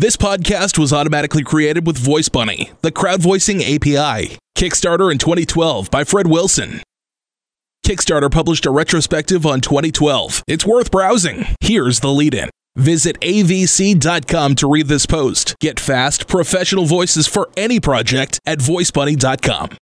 This podcast was automatically created with VoiceBunny, the crowd voicing API. Kickstarter in 2012 by Fred Wilson. Kickstarter published a retrospective on 2012. It's worth browsing. Here's the lead in. Visit avc.com to read this post. Get fast, professional voices for any project at voicebunny.com.